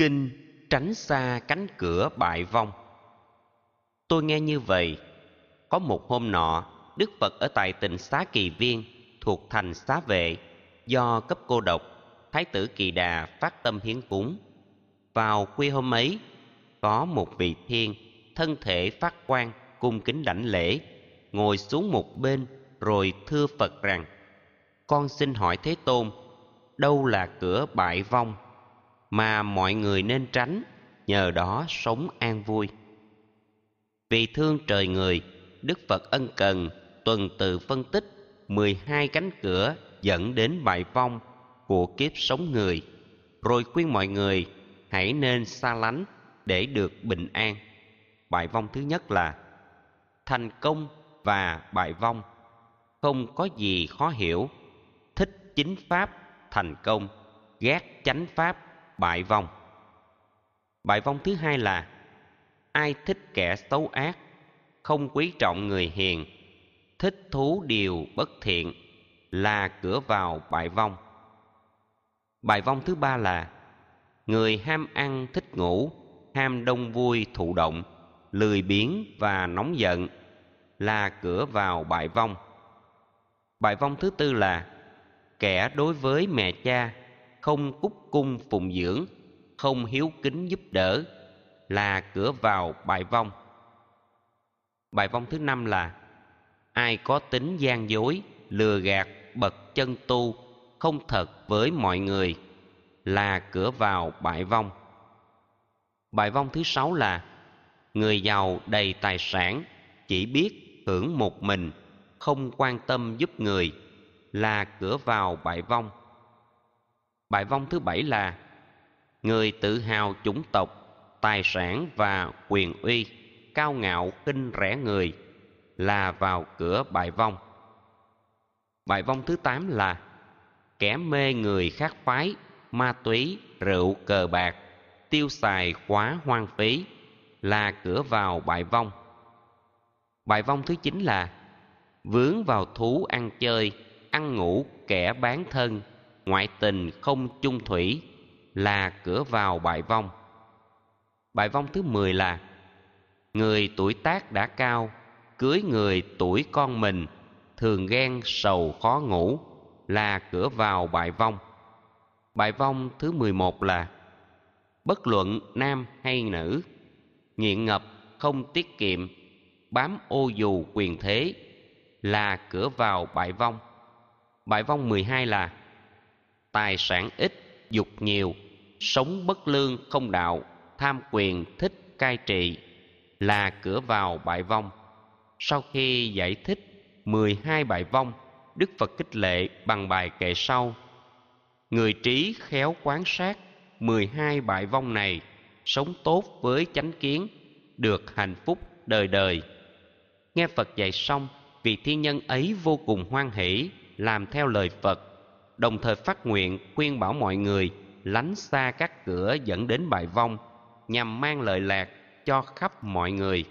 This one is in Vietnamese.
Kinh tránh xa cánh cửa bại vong. Tôi nghe như vậy, Có một hôm nọ, Đức Phật ở tại tỉnh Xá Kỳ Viên Thuộc thành Xá Vệ Do cấp cô độc, Thái tử Kỳ Đà phát tâm hiến cúng. Vào khuya hôm ấy, Có một vị thiên Thân thể phát quang Cung kính đảnh lễ, Ngồi xuống một bên Rồi thưa Phật rằng, Con xin hỏi Thế Tôn, Đâu là cửa bại vong mà mọi người nên tránh, nhờ đó sống an vui. Vì thương trời người, đức phật ân cần tuần tự phân tích 12 cánh cửa dẫn đến bại vong của kiếp sống người. Rồi khuyên mọi người hãy nên xa lánh để được bình an. Bại vong thứ nhất là thành công và bại vong. Không có gì khó hiểu. Thích chính pháp thành công, ghét chánh pháp bại vong. Bại vong thứ hai là, ai thích kẻ xấu ác, không quý trọng người hiền, thích thú điều bất thiện, là cửa vào bại vong. Bại vong thứ ba là, người ham ăn thích ngủ, ham đông vui thụ động, lười biếng và nóng giận, là cửa vào bại vong. Bại vong thứ tư là, kẻ đối với mẹ cha không cúc cung phụng dưỡng, không hiếu kính giúp đỡ, là cửa vào bại vong. Bài vong thứ năm là, ai có tính gian dối, lừa gạt, bậc chân tu, không thật với mọi người, là cửa vào bại vong. Bài vong thứ sáu là, người giàu đầy tài sản, chỉ biết hưởng một mình, không quan tâm giúp người, là cửa vào bại vong bài vong thứ bảy là Người tự hào chủng tộc, tài sản và quyền uy, cao ngạo kinh rẻ người là vào cửa bài vong. bài vong thứ tám là Kẻ mê người khác phái, ma túy, rượu, cờ bạc, tiêu xài quá hoang phí là cửa vào bài vong. bài vong thứ chín là Vướng vào thú ăn chơi, ăn ngủ kẻ bán thân ngoại tình không chung thủy là cửa vào bại vong. Bại vong thứ mười là, người tuổi tác đã cao, cưới người tuổi con mình, thường ghen sầu khó ngủ, là cửa vào bại vong. Bại vong thứ mười một là, bất luận nam hay nữ, nghiện ngập không tiết kiệm, bám ô dù quyền thế là cửa vào bại vong. Bại vong mười hai là tài sản ít, dục nhiều, sống bất lương không đạo, tham quyền thích cai trị, là cửa vào bại vong. Sau khi giải thích 12 bại vong, đức phật kích lệ bằng bài kệ sau, người trí khéo quán sát 12 bại vong này, sống tốt với chánh kiến, được hạnh phúc đời đời. Nghe phật dạy xong, vị thiên nhân ấy vô cùng hoan hỷ, làm theo lời phật đồng thời phát nguyện, khuyên bảo mọi người lánh xa các cửa dẫn đến bại vong, nhằm mang lợi lạc cho khắp mọi người.